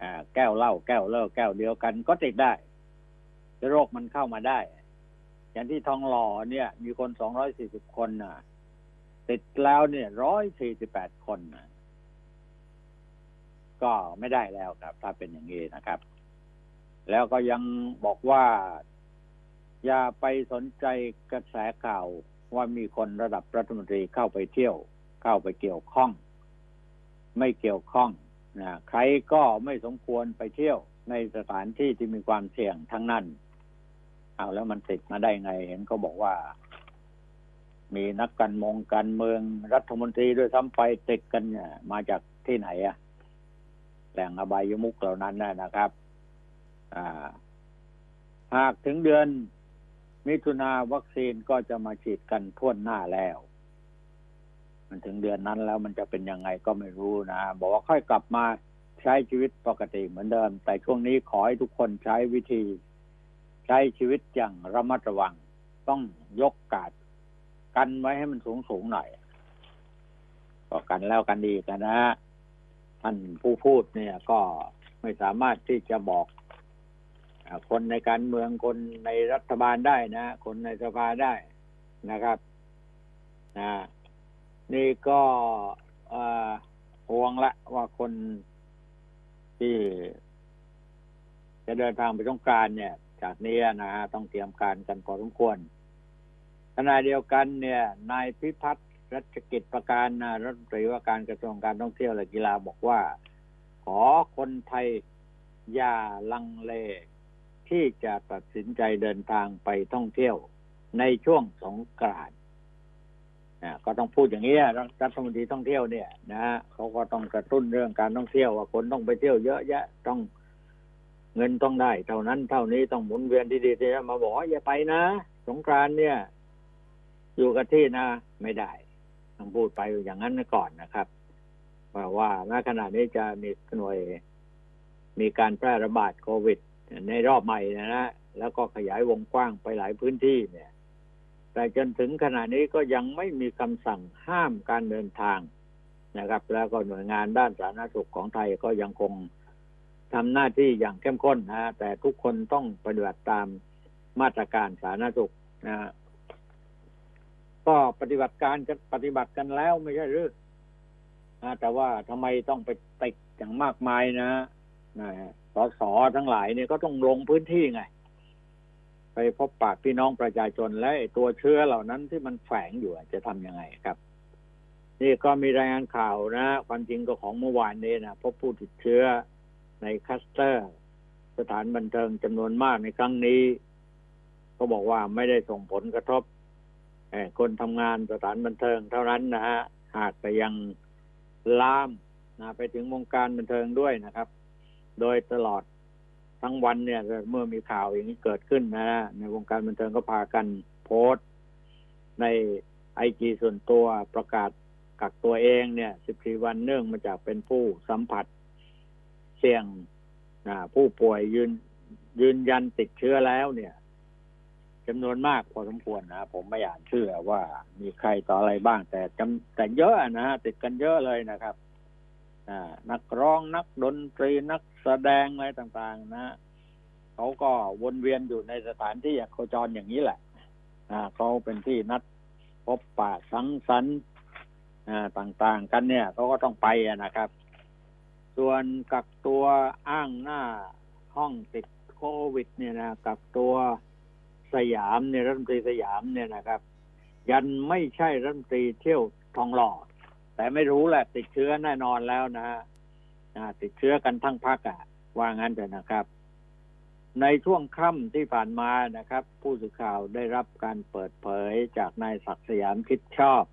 อ่าแก้วเหล้าแก้วเหล้าแก้วเดียวกันก็ติดได้โรคมันเข้ามาได้ อย่างที่ทองหล่อเนี่ย มีคนสองร้อยสี่สิบคนนะติดแล้วเนี่ยร้อยสี่สิบแปดคนนะก็ไม่ได้แล้วครับ ถ้าเป็นอย่างนี้นะครับ แล้วก็ยังบอกว่า อย่าไปสนใจกระแสข่าว ว่ามีคนระดับรัฐมนตรีเข้าไปเที่ยว เข้าไปเกี่ยวข้อง ไม่เกี่ยวข้องนะใครก็ไม่สมควรไปเที่ยวในสถานที่ที่มีความเสี่ยงทั้งนั้น เอาแล้วมันติดมาได้ไง เห็นเขาบอกว่า มีนักการมงการเมืองรัฐมนตรีด้วยซ้ำไปติดกันเนี่ยมาจากที่ไหนอะแหล่งอบายมุกเหล่านั้นนะนะครับ อ่า หากถึงเดือน มิถุนาวัคซีนก็จะมาฉีดกันทั่วหน้าแล้ว มันถึงเดือนนั้นแล้วมันจะเป็นยังไงก็ไม่รู้นะ บอกว่าค่อยกลับมาใช้ชีวิตปกติเหมือนเดิม แต่ช่วงนี้ขอให้ทุกคนใช้วิธี ใช้ชีวิตอย่างระมัดระวัง ต้องยกกาดกันไว้ให้มันสูงสูงๆหน่อยก็กันแล้วกันดีกันนะ ท่านผู้พูดเนี่ยก็ไม่สามารถที่จะบอก คนในการเมืองคนในรัฐบาลได้นะคนในสภาได้นะครับนะนี่ก็ห่วงละว่าคนที่จะเดินทางไปต้องการเนี่ย จากนี้นะฮะต้องเตรียมการกันพอสมควรขณะเดียวกันเนี่ยนายพิพัฒน์รัชกิจประการนะรัฐมนตรีว่าการกระทรวงการท่องเที่ยวและกีฬาบอกว่า ขอคนไทยอย่าลังเล ที่จะตัดสินใจเดินทางไปท่องเที่ยวในช่วงสงกรานต์ก็ต้องพูดอย่างนี้รัฐมนตรีท่องเที่ยวเนี่ยนะฮะเขาก็ต้องกระตุ้นเรื่องการท่องเที่ยวว่าคนต้องไปเที่ยวเยอะแยะต้องเงินต้องได้ เท่านั้นเท่านี้ต้องหมุนเวียนที่ดีที่มาบอกอย่าไปนะ สงกรานต์เนี่ย อยู่กับที่นะ ไม่ได้ต้องพูดไปอย่างนั้นก่อนนะครับว่าว่าณขณะนี้จะมีหน่วยมีการแพร่ระบาดโควิด ในรอบใหม่นะนะแล้วก็ขยายวงกว้างไปหลายพื้นที่เนี่ย แต่จนถึงขณะนี้ก็ยังไม่มีคำสั่งห้ามการเดินทางนะครับ แล้วก็หน่วยงานด้านสาธารณสุขของไทยก็ยังคงทำหน้าที่อย่างเข้มข้นนะ แต่ทุกคนต้องปฏิบัติตามมาตรการสาธารณสุขนะฮะก็ปฏิบัติการกันปฏิบัติกันแล้วไม่ใช่หรือนะแต่ว่าทำไมต้องไปติดอย่างมากมายนะนะ สสทั้งหลายเนี่ยก็ต้องลงพื้นที่ไง ไปพบปะพี่น้องประชาชนและตัวเชื้อเหล่านั้นที่มันแฝงอยู่จะทำยังไงครับ นี่ก็มีรายงานข่าวนะ ความจริงก็ของเมื่อวานนี้นะพบผู้ติดเชื้อในคัสเตอร์ สถานบันเทิงจำนวนมากในครั้งนี้ ก็บอกว่าไม่ได้ส่งผลกระทบคนทำงานสถานบันเทิงเท่านั้นนะฮะหากไปยังลามนะไปถึงวงการบันเทิงด้วยนะครับ โดยตลอดทั้งวันเนี่ยเมื่อมีข่าวอย่างนี้เกิดขึ้นนะ ในวงการบันเทิงก็พากันโพสต์ในไอจีส่วนตัวประกาศกักตัวเองเนี่ย 14 วันเนื่องมาจากเป็นผู้สัมผัสเสี่ยงผู้ป่วยยืนยืนยันติดเชื้อแล้วเนี่ยจำนวนมากพอสมควรนะผมไม่อ่านชื่อว่ามีใครต่ออะไรบ้าง แต่จำแต่เยอะนะติดกันเยอะเลยนะครับนักร้องนักดนตรีนัก แสดงอะไรต่างๆ นะเขาก็วนเวียนอยู่ในสถานที่โคจรอย่างนี้แหละอ่าเขาเป็นที่นัดพบปะสังสรรค์อ่าต่างๆ กันเนี่ยเขาก็ต้องไปนะครับ ส่วนกักตัวอ้างหน้าห้องติดโควิด เนี่ยนะกักตัวสยามเนี่ยรัฐมนตรีสยามเนี่ยนะครับ ยันไม่ใช่รัฐมนตรีเที่ยวทองหล่อแต่ไม่รู้แหละติดเชื้อแน่นอนแล้วนะฮะ อ่าติดเชื้อกันทั้งพักอะว่างั้นเถอะนะครับ ในช่วงค่ำที่ผ่านมานะครับ ผู้สื่อข่าวได้รับการเปิดเผยจากนายศักดิ์สยามคิดชอบ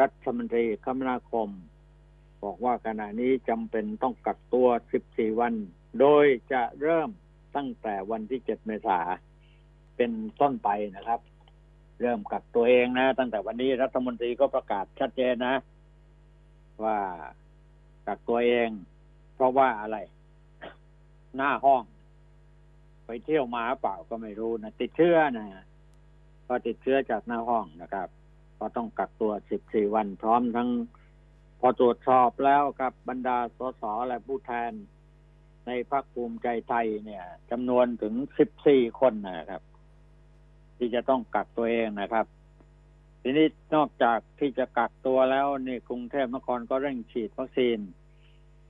รัฐมนตรีคมนาคม บอกว่าขณะนี้จำเป็นต้องกักตัว 14 วัน โดยจะเริ่มตั้งแต่วันที่ 7 เมษาเป็นต้นไปนะครับ เริ่มกักตัวเองนะ ตั้งแต่วันนี้รัฐมนตรีก็ประกาศชัดเจนนะ ว่า กักตัวเอง เพราะว่าอะไร หน้าห้อง ไปเที่ยวมาเปล่าก็ไม่รู้นะติดเชื้อนะก็ติดเชื้อจากหน้าห้องนะครับ ก็ต้องกักตัว14วัน พร้อมทั้ง พอตรวจสอบแล้วกับบรรดาสสและผู้แทน ในพรรคภูมิใจไทยเนี่ยจำนวนถึง14คนนะครับ ที่จะต้องกักตัวเองนะครับ ทีนี้นอกจากที่จะกักตัวแล้วนี่กรุงเทพมนครก็เร่งฉีดวัคซีน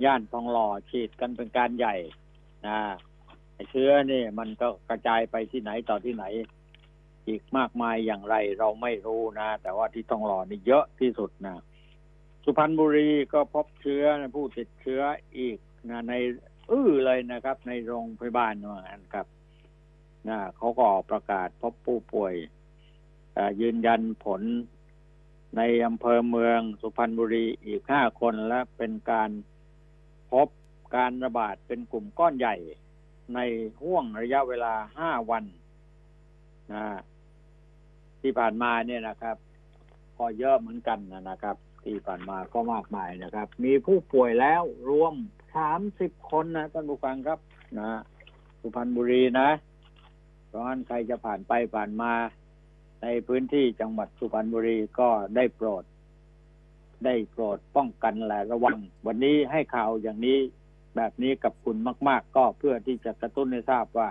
ย่านทองหล่อฉีดกันเป็นการใหญ่นะเชื้อนี่มันก็กระจายไปที่ไหนต่อที่ไหน อีกมากมายอย่างไรเราไม่รู้นะ แต่ว่าที่ทองหล่อนี่เยอะที่สุดนะ สุพรรณบุรีก็พบเชื้อผู้ติดเชื้ออีกนะในอื้อเลยนะครับ ในโรงพยาบาลว่างั้นครับนะเขาก็ออกประกาศพบผู้ป่วย ยืนยันผลในอำเภอเมืองสุพรรณบุรีอีกห้าคนและเป็นการพบการระบาดเป็นกลุ่มก้อนใหญ่ในห่วงระยะเวลาห้าวันนะที่ผ่านมาเนี่ยนะครับก็เยอะเหมือนกันนะครับ ที่ผ่านมาก็มากมายนะครับ มีผู้ป่วยแล้วรวมสามสิบคนนะท่านผู้ฟังครับ นะสุพรรณบุรีนะเพราะฉะนั้นใครจะผ่านไปผ่านมา ในพื้นที่จังหวัดสุพรรณบุรีก็ได้โปรด ได้โปรดป้องกันและระวัง วันนี้ให้ข่าวอย่างนี้แบบนี้กับคุณมาก ๆ ก็เพื่อที่จะกระตุ้นให้ทราบว่า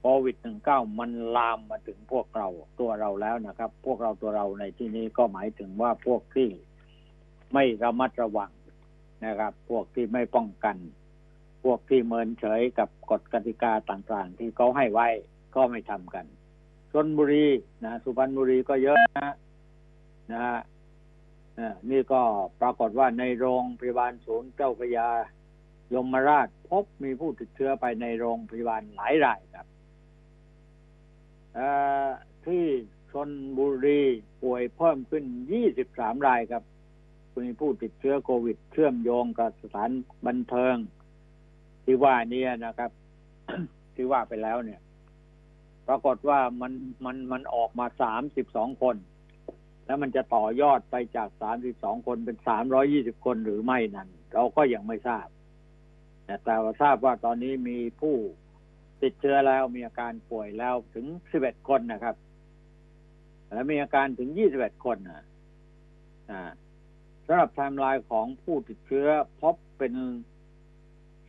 โควิด -19 มันลามมาถึงพวกเราตัวเราแล้วนะครับ พวกเราตัวเราในที่นี้ก็หมายถึงว่าพวกที่ไม่ระมัดระวังนะครับ พวกที่ไม่ป้องกัน พวกที่เมินเฉยกับกฎกติกาต่างๆ ที่เขาให้ไว้ก็ไม่ทำกัน นบุรีนะสุพรรณบุรีก็เยอะนะนะฮะนี่ก็ปรากฏว่าในโรงพยาบาลศูนย์เจ้าพระยายมราชพบมีผู้ติดเชื้อไปในโรงพยาบาลหลายรายครับที่ชนบุรีป่วยเพิ่มขึ้น 23 รายครับ มีผู้ติดเชื้อโควิด เชื่อมโยงกับสถานบันเทิง ที่ว่านี้นะครับ ที่ว่าไปแล้วเนี่ย ปรากฏว่ามันมันมันออกมาสามสิบสองคน แล้วมันจะต่อยอดไปจากสามสิบสองคนเป็นสามร้อยี่สิบคนหรือไม่นั้น เราก็ยังไม่ทราบ แต่ว่าทราบว่าตอนนี้มีผู้ติดเชื้อแล้วมีอาการป่วยแล้วถึงสิบเอ็ดคนนะครับ และมีอาการถึงยี่สิบเอ็ดคนนะอ่าสำหรับไทม์ไลน์ของผู้ติดเชื้อพบเป็น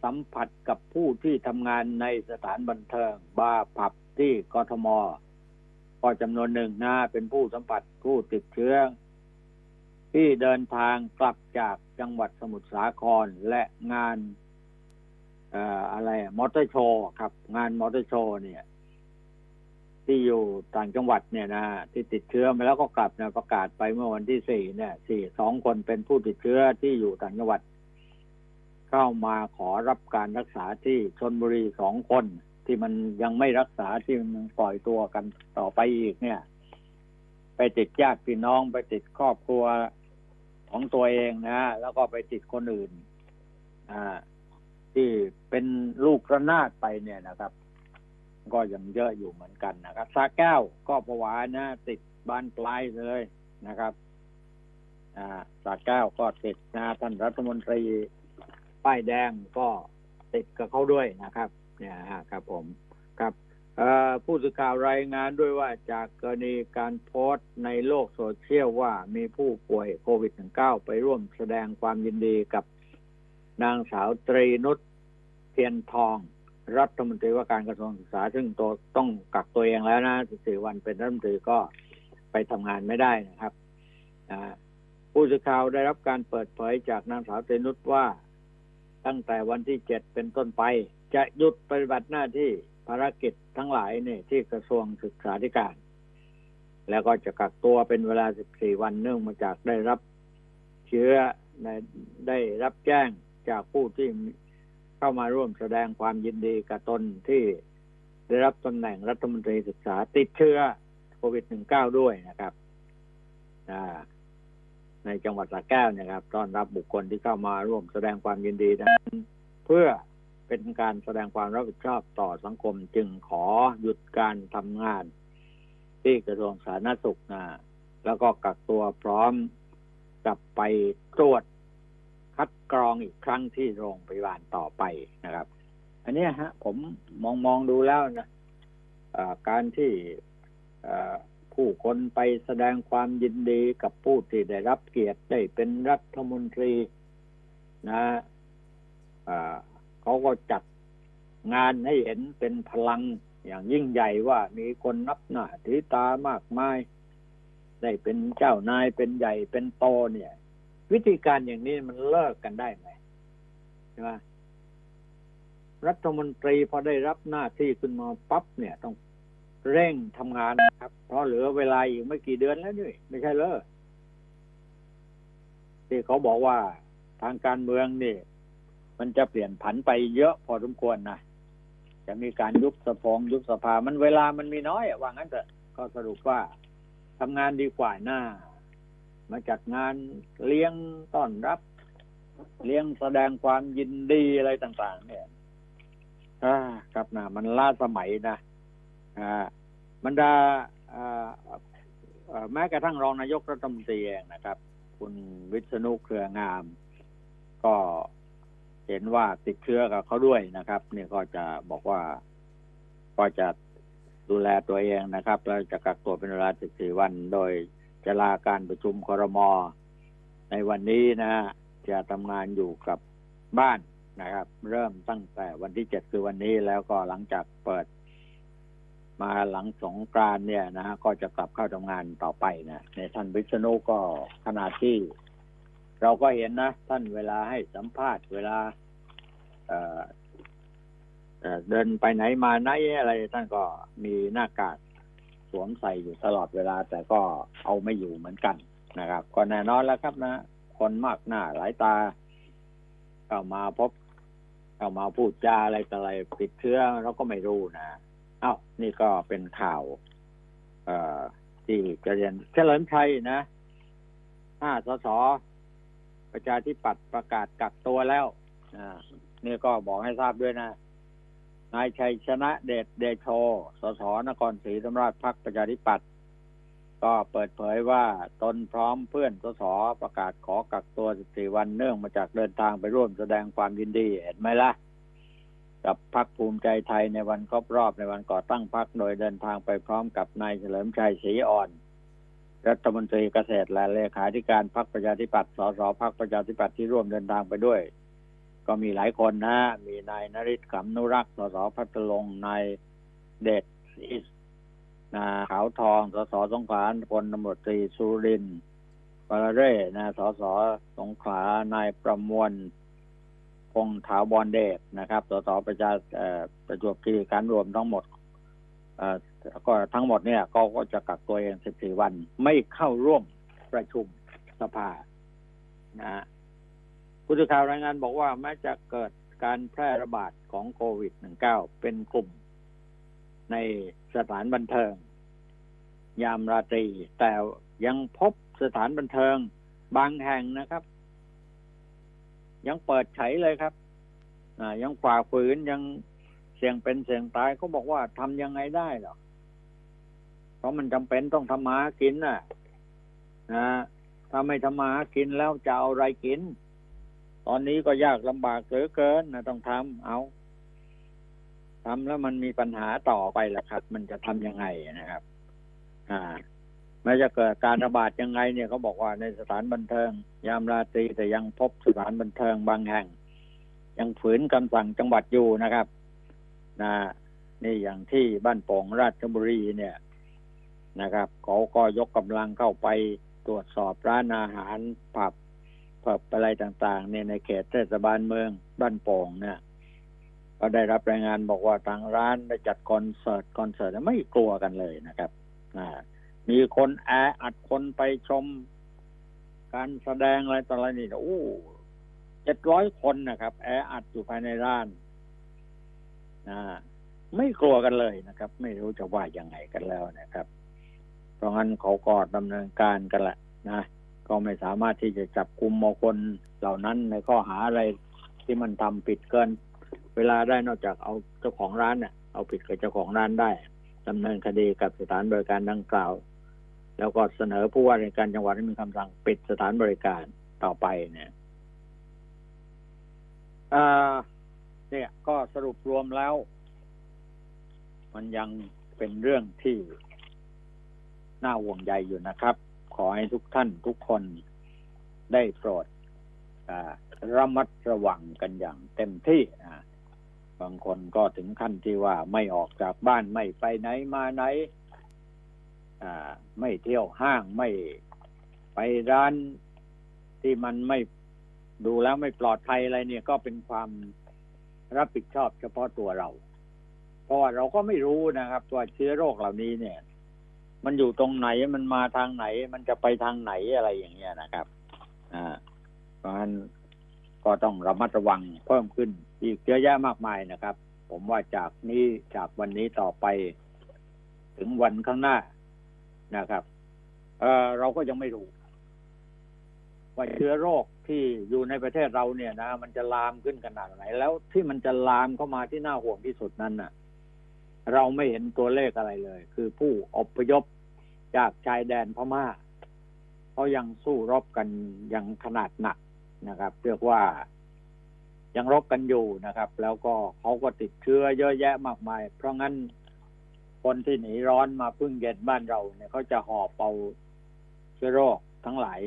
สัมผัสกับผู้ที่ทำงานในสถานบันเทิงบาร์ผับ ที่กทมก็จำนวนหนึ่งนะเป็นผู้สัมผัสผู้ติดเชื้อ ที่เดินทางกลับจากจังหวัดสมุทรสาครและงานเอ่ออะไรมอเตอร์โชว์ครับ งานมอเตอร์โชว์เนี่ย ที่อยู่ต่างจังหวัดเนี่ยนะที่ติดเชื้อมาแล้วก็กลับนะประกาศไปเมื่อวันที่สี่เนี่ยสี่สองคนเป็นผู้ติดเชื้อที่อยู่ต่างจังหวัด เข้ามาขอรับการรักษาที่ชนบุรีสองคน ที่มันยังไม่รักษาที่มันปล่อยตัวกันต่อไปอีกเนี่ย ไปติดญาติพี่น้องไปติดครอบครัวของตัวเองนะแล้วก็ไปติดคนอื่น อ่า ที่เป็นลูกระนาดไปเนี่ยนะครับ ก็ยังเยอะอยู่เหมือนกันนะครับสาแก้วก็ประวานะ ติดบ้านปลายเลยนะครับ อ่าสาแก้วก็ติดนะท่านรัฐมนตรีป้ายแดงก็ติดกับเขาด้วยนะครับ เนี่ยฮะครับผมครับผู้สื่อข่าวรายงานด้วยว่าจากกรณีการโพสต์ในโลกโซเชียลว่ามีผู้ป่วยโควิด -19 ไปร่วมแสดงความยินดีกับนางสาวตรีนุชเทียนทอง รัฐมนตรีว่าการกระทรวงศึกษา ซึ่งตัวต้องกักตัวเองแล้วนะ14วันเป็นรัฐมนตรีก็ไปทำงานไม่ได้นะครับผู้สื่อข่าวได้รับการเปิดเผยจากนางสาวตรีนุชว่า ตั้งแต่วันที่เจ็ดเป็นต้นไป จะหยุดปฏิบัติหน้าที่ภารกิจทั้งหลายเนี่ยที่กระทรวงศึกษาธิการ แล้วก็จะกักตัวเป็นเวลา 14 วันเนื่องมาจากได้รับเชื้อในได้รับแจ้งจากผู้ที่เข้ามาร่วมแสดงความยินดีกับตนที่ได้รับตำแหน่งรัฐมนตรีศึกษาติดเชื้อโควิด -19 ด้วยนะครับในจังหวัดสระแก้วนะครับ ต้อนรับบุคคลที่เข้ามาร่วมแสดงความยินดีนั้นเพื่อ เป็นการแสดงความรับผิดชอบต่อสังคม จึงขอหยุดการทำงาน ที่กระทรวงสาธารณสุขนะแล้วก็กักตัวพร้อมกลับไปตรวจคัดกรองอีกครั้งที่โรงพยาบาลต่อไปนะครับ อันนี้ฮะ ผมมองมองดูแล้วนะการที่ผู้คนไปแสดงความยินดีกับผู้ที่ได้รับเกียรติได้เป็นรัฐมนตรีนะอ่า เขาก็จัดงานให้เห็นเป็นพลังอย่างยิ่งใหญ่ว่ามีคนนับหน้าถือตามากมาย ได้เป็นเจ้านายเป็นใหญ่เป็นโตเนี่ย วิธีการอย่างนี้มันเลิกกันได้ไหมใช่ไหมรัฐมนตรีพอได้รับหน้าที่ขึ้นมาปั๊บเนี่ยต้องเร่งทำงานนะครับ เพราะเหลือเวลาอีกไม่กี่เดือนแล้วนี่ไม่ใช่เลยที่เขาบอกว่าทางการเมืองนี่ มันจะเปลี่ยนผันไปเยอะพอสมควรนะจะมีการยุบสภองยุบสภามันเวลามันมีน้อยว่างั้นเถอะก็สรุปว่าทำงานดีกว่าหน้า มาจัดงานเลี้ยงต้อนรับ เลี้ยงแสดงความยินดีอะไรต่าง ๆ เนี่ยอ่าครับนะมันล้าสมัยนะอ่าบรรดาอ่าแม้กระทั่งรองนายกรัฐมนตรีเองนะครับ คุณวิษณุเครืองาม ก็ เห็นว่าติดเชื้อกับเขาด้วยนะครับ เนี่ยก็จะบอกว่าก็จะดูแลตัวเองนะครับแล้วจะกักตัวเป็นเวลา 14 วัน โดยจะลาการประชุมครม ในวันนี้นะฮะจะทำงานอยู่กับบ้านนะครับ เริ่มตั้งแต่วันที่ 7 คือวันนี้แล้วก็หลังจากเปิด มาหลังสงกรานเนี่ยนะฮะก็จะกลับเข้าทำงานต่อไปนะในท่านวิษณุก็ขณะที่ เราก็เห็นนะ ท่านเวลาให้สัมภาษณ์ เวลาเเดินไปไหนมาไหนอะไร ท่านก็มีหน้ากากสวมใส่อยู่ตลอดเวลา แต่ก็เอาไม่อยู่เหมือนกันนะครับ ก็แน่นอนแล้วครับนะ คนมากหน้าหลายตาเข้ามาพบเข้ามาพูดจาอะไรต่ออะไรติดเชื้อเราก็ไม่รู้นะเอ้านี่ก็เป็นข่าว เอ่อที่จะเรียนเฉลิมชัยนะห้าสส ประชาธิปัตย์ประกาศกักตัวแล้วนี่ก็บอกให้ทราบด้วยนะ นายชัยชนะเดชเดโช สสนครศรีธรรมราชพักประชาธิปัตย์ก็เปิดเผยว่าตนพร้อมเพื่อนสสประกาศขอกักตัว 14 วันเนื่องมาจากเดินทางไปร่วมแสดงความยินดี เห็นไหมล่ะ กับพักภูมิใจไทยในวันครบรอบในวันก่อตั้งพักโดยเดินทางไปพร้อมกับนายเฉลิมชัยศรีอ่อน รัฐมนตรีเกษตรและเลขาธิการพรรคประชาธิปัตย์สสพรรคประชาธิปัตย์ที่ร่วมเดินทางไปด้วย ก็มีหลายคนนะ มีนายนริศขำนุรักษ์สสพัทลงนายเดชอิสนาขาวทองสสสงขลาพลตำรวจตรีสุรินทร์ปาราเร่นะสสสงขลานายประมวลพงถาวรเดชนะครับสสประชาประจวบคีรีขันรวมทั้งหมด เอ่อก็ทั้งหมดเนี่ยก็ก็จะกักตัวเอง 14 วัน ไม่เข้าร่วมประชุมสภานะผู้สื่อข่าวรายงานบอกว่าแม้จะเกิดการแพร่ระบาดของโควิด -19 เป็นกลุ่ม ในสถานบันเทิง ยามราตรี แต่ยังพบสถานบันเทิงบางแห่งนะครับ ยังเปิดใช้เลยครับยังฝ่าฝืนยังเสี่ยงเป็นเสี่ยงตายเขาบอกว่าทำยังไงได้หรอ เพราะมันจำเป็นต้องทำมาหากินน่ะนะถ้าไม่ทำมาหากินแล้วจะเอาอะไรกิน ตอนนี้ก็ยากลำบากเหลือเกินนะต้องทำเอาทำแล้วมันมีปัญหาต่อไปล่ะครับ มันจะทำยังไงนะครับ อ่าไม่จะเกิดการระบาดยังไงเนี่ยเขาบอกว่าในสถานบันเทิง ยามราตรีแต่ยังพบสถานบันเทิงบางแห่ง ยังฝืนคำสั่งจังหวัดอยู่นะครับนะนี่อย่างที่บ้านโป่งราชบุรีเนี่ย นะครับเขาก็ยกกำลังเข้าไปตรวจสอบร้านอาหารผับผับอะไรต่างๆเนี่ยในเขตเทศบาลเมืองบ้านโป่งเนี่ยก็ได้รับรายงานบอกว่าทางร้านได้จัดคอนเสิร์ตคอนเสิร์ตไม่กลัวกันเลยนะครับอ่ามีคนแออัดคนไปชม การแสดงอะไรต่ออะไรนี่โอ้เจ็ดร้อยคนนะครับ แออัดอยู่ภายในร้านนะไม่กลัวกันเลยนะครับ ไม่รู้จะว่ายังไงกันแล้วนะครับ เพราะงั้นเขาก็ดำเนินการกันแหละนะ ก็ไม่สามารถที่จะจับกลุ่มมคนเหล่านั้นในข้อหาอะไรที่มันทำผิดเกิน เวลาได้นอกจากเอาเจ้าของร้านเนี่ยเอาผิดกับเจ้าของร้านได้ดำเนินคดีกับสถานบริการดังกล่าว แล้วก็เสนอผู้ว่าราชการจังหวัดให้มีคำสั่งปิดสถานบริการต่อไปเนี่ยอ่าเนี่ยก็สรุปรวมแล้ว มันยังเป็นเรื่องที่ น่าห่วงใยอยู่นะครับ ขอให้ทุกท่านทุกคนได้โปรดระมัดระวังกันอย่างเต็มที่บางคนก็ถึงขั้นที่ว่าไม่ออกจากบ้านไม่ไปไหนมาไหนไม่เที่ยวห้างไม่ไปร้านที่มันไม่ดูแล้วไม่ปลอดภัยอะไรเนี่ยก็เป็นความรับผิดชอบเฉพาะตัวเรา เพราะว่าเราก็ไม่รู้นะครับว่าเชื้อโรคเหล่านี้เนี่ย มันอยู่ตรงไหนมันมาทางไหน มันจะไปทางไหนอะไรอย่างเงี้ยนะครับอ่าเพราะฉะนั้นก็ต้องระมัดระวังเพิ่มขึ้น อีกเยอะแยะมากมายนะครับ ผมว่าจากนี้จากวันนี้ต่อไป ถึงวันข้างหน้านะครับเออเราก็ยังไม่รู้ว่าเชื้อโรคที่อยู่ในประเทศเราเนี่ยนะ มันจะลามขึ้นขนาดไหน แล้วที่มันจะลามเข้ามาที่น่าห่วงที่สุดนั้นน่ะ เราไม่เห็นตัวเลขอะไรเลย คือผู้อพยพจากชายแดนพม่าเขายังสู้รบกันย่างขนาดหนักนะครับ เรียกว่ายังรบกันอยู่นะครับ แล้วก็เขาก็ติดเชื้อเยอะแยะมากมาย เพราะงั้นคนที่หนีร้อนมาพึ่งเย็นบ้านเราเนี่ยเขาจะหอบเอาเชื้อโรคทั้งหลาย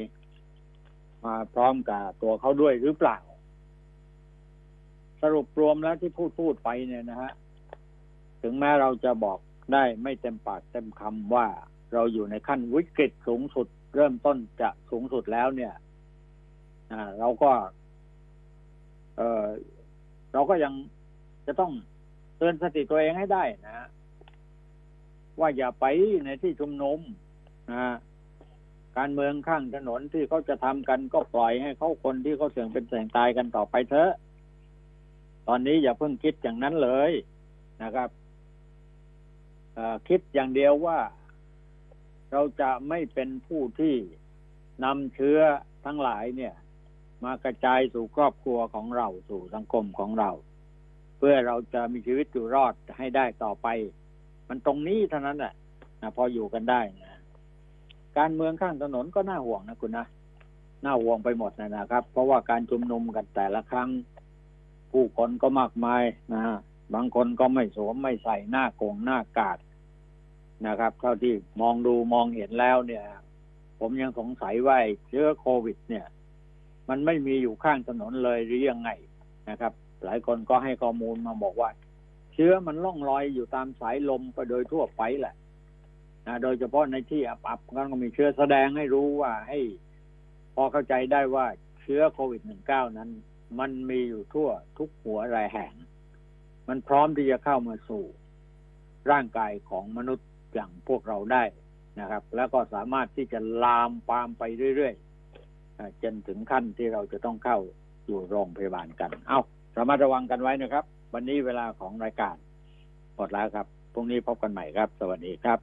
มาพร้อมกับตัวเขาด้วยหรือเปล่า สรุปรวมแล้วที่พูดพูดไปเนี่ยนะฮะ ถึงแม้เราจะบอกได้ไม่เต็มปากเต็มคำว่าเราอยู่ในขั้นวิกฤตสูงสุด เริ่มต้นจะสูงสุดแล้วเนี่ยอ่าเราก็ เออเราก็ยังจะต้องเตือนสติตัวเองให้ได้นะฮะว่าอย่าไปในที่ชุมนุมนะการเมืองข้างถนนที่เขาจะทำกันก็ปล่อยให้เขาคนที่เขาเสี่ยงเป็นเสี่ยงตายกันต่อไปเถอะ ตอนนี้อย่าเพิ่งคิดอย่างนั้นเลยนะครับ คิดอย่างเดียวว่าเราจะไม่เป็นผู้ที่นำเชื้อทั้งหลายเนี่ย มากระจายสู่ครอบครัวของเราสู่สังคมของเรา เพื่อเราจะมีชีวิตอยู่รอดให้ได้ต่อไป มันตรงนี้เท่านั้นแหละนะพออยู่กันได้นะการเมืองข้างถนนก็น่าห่วงนะคุณนะน่าห่วงไปหมดนะนะครับ เพราะว่าการชุมนุมกันแต่ละครั้ง ผู้คนก็มากมายนะ บางคนก็ไม่สวมไม่ใส่หน้ากงหน้ากากนะครับเท่าที่มองดูมองเห็นแล้วเนี่ย ผมยังสงสัยว่าเชื้อโควิด เนี่ย มันไม่มีอยู่ข้างถนนเลยหรือยังไงนะครับ หลายคนก็ให้ข้อมูลมาบอกว่า เชื้อมันล่องลอยอยู่ตามสายลมไปโดยทั่วไปแหละนะโดยเฉพาะในที่อับๆก็มีเชื้อแสดงให้รู้ว่าให้ พอเข้าใจได้ว่าเชื้อโควิด -19 นั้น มันมีอยู่ทั่วทุกหัวรายแห่ง มันพร้อมที่จะเข้ามาสู่ร่างกายของมนุษย์อย่างพวกเราได้นะครับ แล้วก็สามารถที่จะลามปามไปเรื่อยๆจนถึงขั้นที่เราจะต้องเข้าอยู่โรงพยาบาลกัน เอาระมัดระวังกันไว้นะครับ วันนี้เวลาของรายการหมดแล้วครับพรุ่งนี้พบกันใหม่ครับ สวัสดีครับ